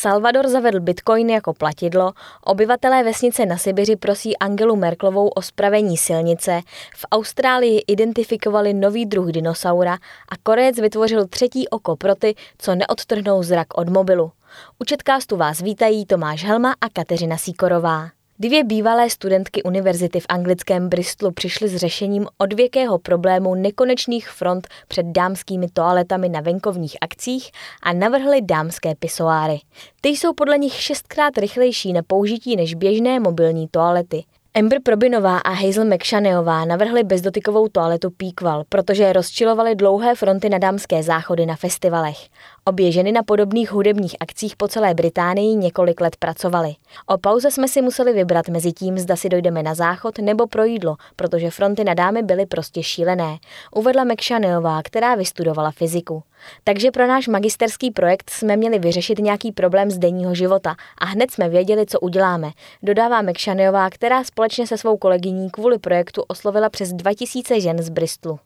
Salvador zavedl bitcoin jako platidlo, obyvatelé vesnice na Sibiři prosí Angelu Merklovou o spravení silnice, v Austrálii identifikovali nový druh dinosaura a Korejec vytvořil třetí oko pro ty, co neodtrhnou zrak od mobilu. U Četkástu vás vítají Tomáš Helma a Kateřina Síkorová. Dvě bývalé studentky univerzity v anglickém Bristolu přišly s řešením odvěkého problému nekonečných front před dámskými toaletami na venkovních akcích a navrhly dámské pisoáry. Ty jsou podle nich šestkrát rychlejší na použití než běžné mobilní toalety. Amber Probinová a Hazel McShaneová navrhly bezdotykovou toaletu Peakwall, protože rozčilovaly dlouhé fronty na dámské záchody na festivalech. Obě ženy na podobných hudebních akcích po celé Británii několik let pracovaly. O pauze jsme si museli vybrat mezi tím, zda si dojdeme na záchod nebo pro jídlo, protože fronty na dámy byly prostě šílené, uvedla McShaneová, která vystudovala fyziku. Takže pro náš magisterský projekt jsme měli vyřešit nějaký problém z denního života a hned jsme věděli, co uděláme, dodává McShaneová, která společně se svou kolegyní kvůli projektu oslovila přes 2000 žen z Bristolu.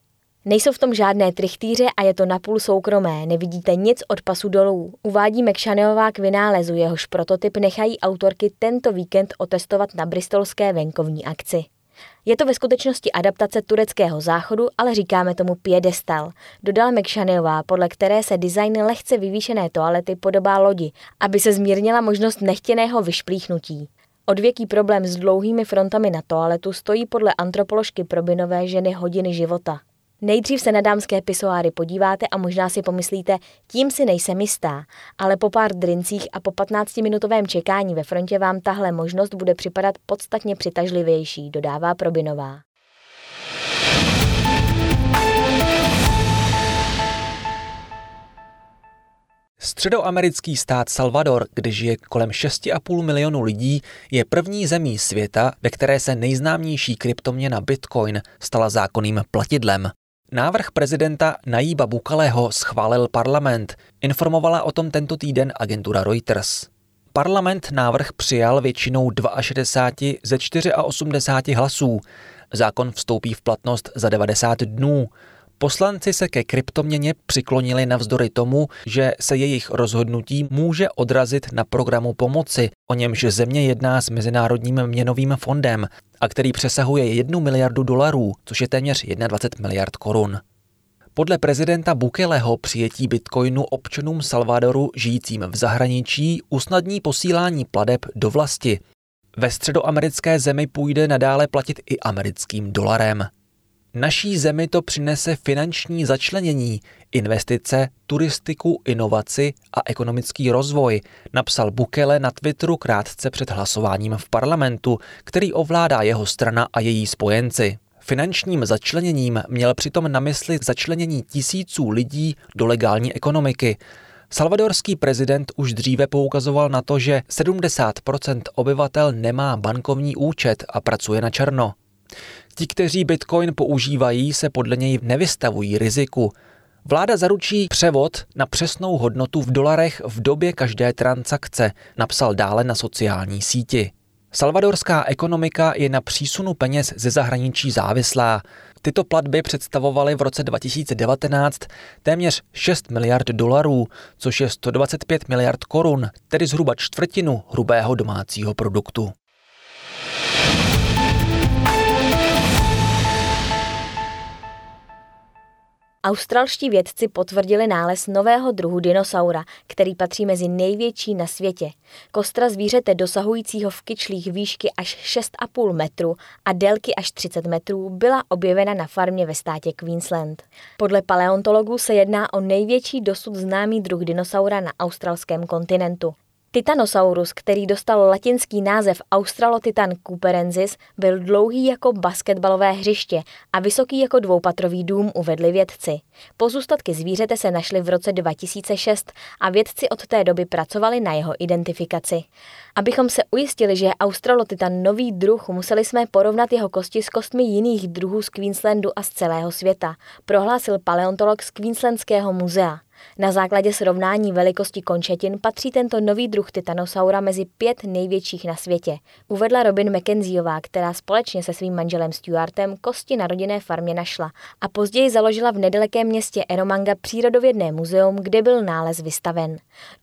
Nejsou v tom žádné trichtýře a je to napůl soukromé, nevidíte nic od pasu dolů. Uvádí McShaneová k vynálezu, jehož prototyp nechají autorky tento víkend otestovat na bristolské venkovní akci. Je to ve skutečnosti adaptace tureckého záchodu, ale říkáme tomu piedestal, dodal McShaneová, podle které se design lehce vyvýšené toalety podobá lodi, aby se zmírnila možnost nechtěného vyšplíchnutí. Odvěký problém s dlouhými frontami na toaletu stojí podle antropoložky Probinové ženy hodiny života. Nejdřív se na dámské pisoáry podíváte a možná si pomyslíte, tím si nejsem jistá, ale po pár drincích a po 15-minutovém čekání ve frontě vám tahle možnost bude připadat podstatně přitažlivější, dodává Probinová. Středoamerický stát Salvador, kde žije kolem 6,5 milionu lidí, je první zemí světa, ve které se nejznámější kryptoměna Bitcoin stala zákonným platidlem. Návrh prezidenta Najíba Bukalého schválil parlament, informovala o tom tento týden agentura Reuters. Parlament návrh přijal většinou 62 ze 84 hlasů. Zákon vstoupí v platnost za 90 dnů. Poslanci se ke kryptoměně přiklonili navzdory tomu, že se jejich rozhodnutí může odrazit na programu pomoci, o němž země jedná s Mezinárodním měnovým fondem a který přesahuje 1 miliardu dolarů, což je téměř 21 miliard korun. Podle prezidenta Bukeleho přijetí bitcoinu občanům Salvadoru žijícím v zahraničí usnadní posílání pladeb do vlasti. Ve středoamerické zemi půjde nadále platit i americkým dolarem. Naší zemi to přinese finanční začlenění, investice, turistiku, inovaci a ekonomický rozvoj, napsal Bukele na Twitteru krátce před hlasováním v parlamentu, který ovládá jeho strana a její spojenci. Finančním začleněním měl přitom na mysli začlenění tisíců lidí do legální ekonomiky. Salvadorský prezident už dříve poukazoval na to, že 70% obyvatel nemá bankovní účet a pracuje na černo. Ti, kteří Bitcoin používají, se podle něj nevystavují riziku. Vláda zaručí převod na přesnou hodnotu v dolarech v době každé transakce, napsal dále na sociální síti. Salvadorská ekonomika je na přísunu peněz ze zahraničí závislá. Tyto platby představovaly v roce 2019 téměř 6 miliard dolarů, což je 125 miliard korun, tedy zhruba čtvrtinu hrubého domácího produktu. Australští vědci potvrdili nález nového druhu dinosaura, který patří mezi největší na světě. Kostra zvířete dosahujícího v kyčlích výšky až 6,5 metru a délky až 30 metrů byla objevena na farmě ve státě Queensland. Podle paleontologů se jedná o největší dosud známý druh dinosaura na australském kontinentu. Titanosaurus, který dostal latinský název Australotitan cooperensis, byl dlouhý jako basketbalové hřiště a vysoký jako dvoupatrový dům, uvedli vědci. Pozůstatky zvířete se našly v roce 2006 a vědci od té doby pracovali na jeho identifikaci. Abychom se ujistili, že je Australotitan nový druh, museli jsme porovnat jeho kosti s kostmi jiných druhů z Queenslandu a z celého světa, prohlásil paleontolog z Queenslandského muzea. Na základě srovnání velikosti končetin patří tento nový druh titanosaura mezi pět největších na světě. Uvedla Robin McKenzieová, která společně se svým manželem Stuartem kosti na rodinné farmě našla a později založila v nedalekém městě Eromanga přírodovědné muzeum, kde byl nález vystaven.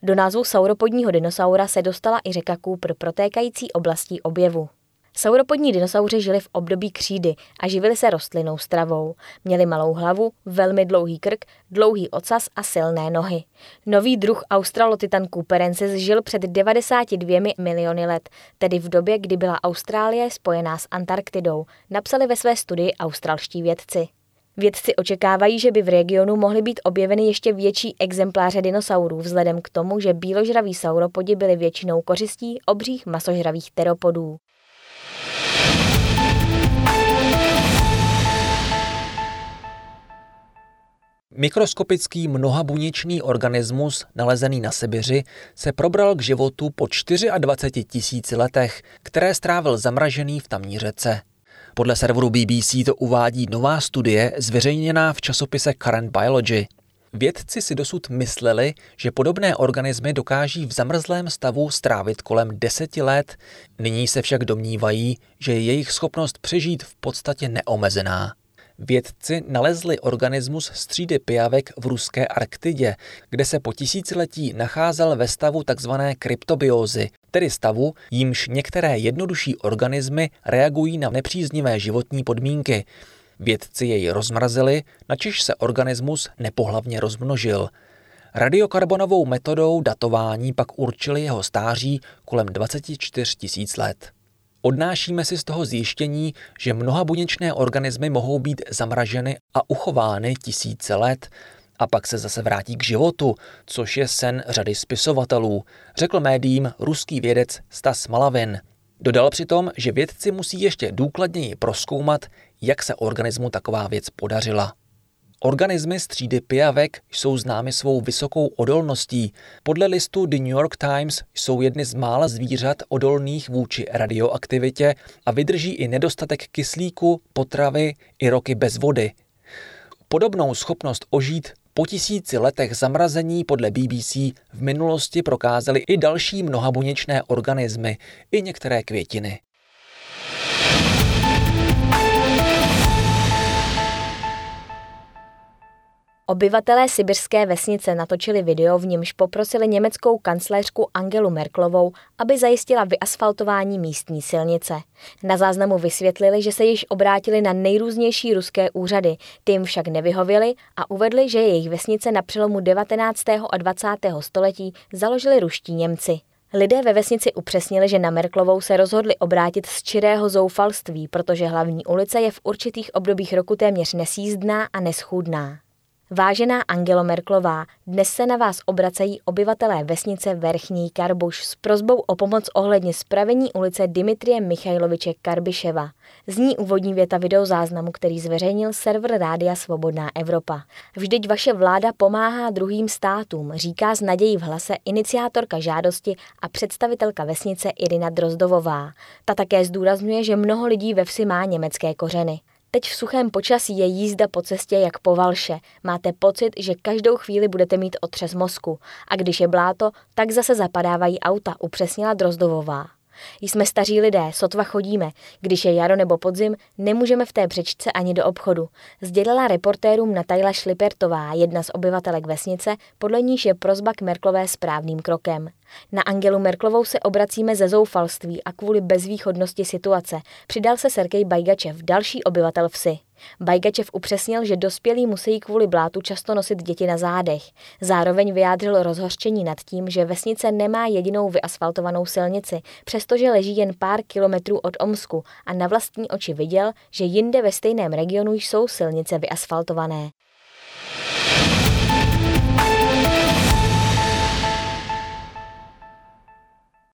Do názvu sauropodního dinosaura se dostala i řeka Cooper protékající oblastí objevu. Sauropodní dinosauři žili v období křídy a živili se rostlinnou stravou. Měli malou hlavu, velmi dlouhý krk, dlouhý ocas a silné nohy. Nový druh Australotitan cooperensis žil před 92 miliony let, tedy v době, kdy byla Austrálie spojená s Antarktidou, napsali ve své studii australští vědci. Vědci očekávají, že by v regionu mohly být objeveny ještě větší exempláře dinosaurů, vzhledem k tomu, že bíložraví sauropodi byly většinou kořistí obřích masožravých teropodů. Mikroskopický mnohabuněčný organismus nalezený na Sibiři se probral k životu po 24 tisíci letech, které strávil zamražený v tamní řece. Podle serveru BBC to uvádí nová studie zveřejněná v časopise Current Biology. Vědci si dosud mysleli, že podobné organismy dokáží v zamrzlém stavu strávit kolem deseti let, nyní se však domnívají, že je jejich schopnost přežít v podstatě neomezená. Vědci nalezli organismus střídy pijavek v ruské Arktidě, kde se po tisíciletí nacházel ve stavu tzv. kryptobiózy, tedy stavu, jímž některé jednodušší organismy reagují na nepříznivé životní podmínky. Vědci jej rozmrazili, načež se organismus nepohlavně rozmnožil. Radiokarbonovou metodou datování pak určili jeho stáří kolem 24 tisíc let. Odnášíme si z toho zjištění, že mnoha buněčné organismy mohou být zamraženy a uchovány tisíce let a pak se zase vrátí k životu, což je sen řady spisovatelů, řekl médiím ruský vědec Stas Malavin. Dodal přitom, že vědci musí ještě důkladněji proskoumat, jak se organismu taková věc podařila. Organismy z třídy pijavek jsou známy svou vysokou odolností. Podle listu The New York Times jsou jedny z mála zvířat odolných vůči radioaktivitě a vydrží i nedostatek kyslíku, potravy i roky bez vody. Podobnou schopnost ožít po tisíci letech zamrazení podle BBC v minulosti prokázaly i další mnohabuněčné organismy, i některé květiny. Obyvatelé sibirské vesnice natočili video, v němž poprosili německou kancléřku Angelu Merklovou, aby zajistila vyasfaltování místní silnice. Na záznamu vysvětlili, že se již obrátili na nejrůznější ruské úřady, ty jim však nevyhověli a uvedli, že jejich vesnice na přelomu 19. a 20. století založili ruští Němci. Lidé ve vesnici upřesnili, že na Merklovou se rozhodli obrátit z čirého zoufalství, protože hlavní ulice je v určitých obdobích roku téměř nesízdná a neschůdná. Vážená Angelo Merklová, dnes se na vás obracají obyvatelé vesnice Verchní Karbuš s prozbou o pomoc ohledně spravení ulice Dimitrie Michajloviče Karbiševa. Zní úvodní věta videozáznamu, který zveřejnil server Rádia Svobodná Evropa. Vždyť vaše vláda pomáhá druhým státům, říká z nadějí v hlase iniciátorka žádosti a představitelka vesnice Irina Drozdovová. Ta také zdůrazňuje, že mnoho lidí ve vsi má německé kořeny. Teď v suchém počasí je jízda po cestě jak po valše. Máte pocit, že každou chvíli budete mít otřes mozku. A když je bláto, tak zase zapadávají auta, upřesnila Drozdovová. Jsme staří lidé, sotva chodíme. Když je jaro nebo podzim, nemůžeme v té přečce ani do obchodu. Sdělila reportérům Natajla Šlipertová, jedna z obyvatelek vesnice, podle níž je prozba k Merklové správným krokem. Na Angelu Merklovou se obracíme ze zoufalství a kvůli bezvýchodnosti situace. Přidal se Sergej Bajgačev, další obyvatel vsi. Bajgačev upřesnil, že dospělí musí kvůli blátu často nosit děti na zádech. Zároveň vyjádřil rozhořčení nad tím, že vesnice nemá jedinou vyasfaltovanou silnici, přestože leží jen pár kilometrů od Omsku a na vlastní oči viděl, že jinde ve stejném regionu jsou silnice vyasfaltované.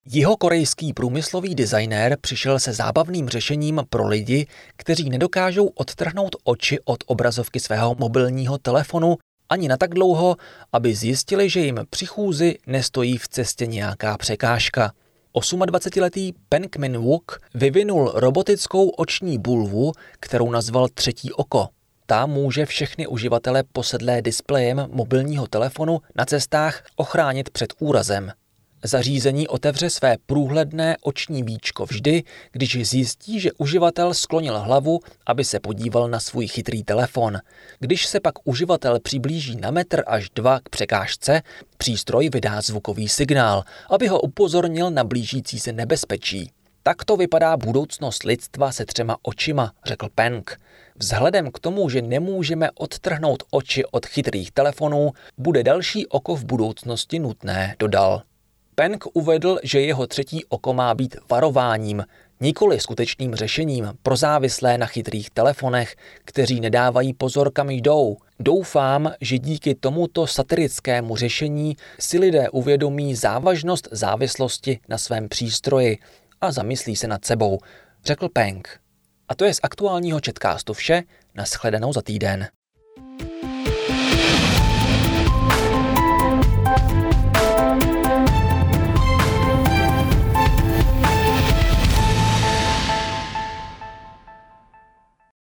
Jihokorejský průmyslový designér přišel se zábavným řešením pro lidi, kteří nedokážou odtrhnout oči od obrazovky svého mobilního telefonu ani na tak dlouho, aby zjistili, že jim při chůzi nestojí v cestě nějaká překážka. 28-letý Pen Kmin Wook vyvinul robotickou oční bulvu, kterou nazval třetí oko. ta může všechny uživatele posedlé displejem mobilního telefonu na cestách ochránit před úrazem. Zařízení otevře své průhledné oční víčko vždy, když zjistí, že uživatel sklonil hlavu, aby se podíval na svůj chytrý telefon. Když se pak uživatel přiblíží na metr až dva k překážce, přístroj vydá zvukový signál, aby ho upozornil na blížící se nebezpečí. Takto vypadá budoucnost lidstva se třema očima, řekl Peng. Vzhledem k tomu, že nemůžeme odtrhnout oči od chytrých telefonů, bude další oko v budoucnosti nutné, dodal. Peng uvedl, že jeho třetí oko má být varováním, nikoli skutečným řešením pro závislé na chytrých telefonech, kteří nedávají pozor kam jdou. Doufám, že díky tomuto satirickému řešení si lidé uvědomí závažnost závislosti na svém přístroji a zamyslí se nad sebou, řekl Peng. A to je z aktuálního četkástu vše, nashledanou za týden.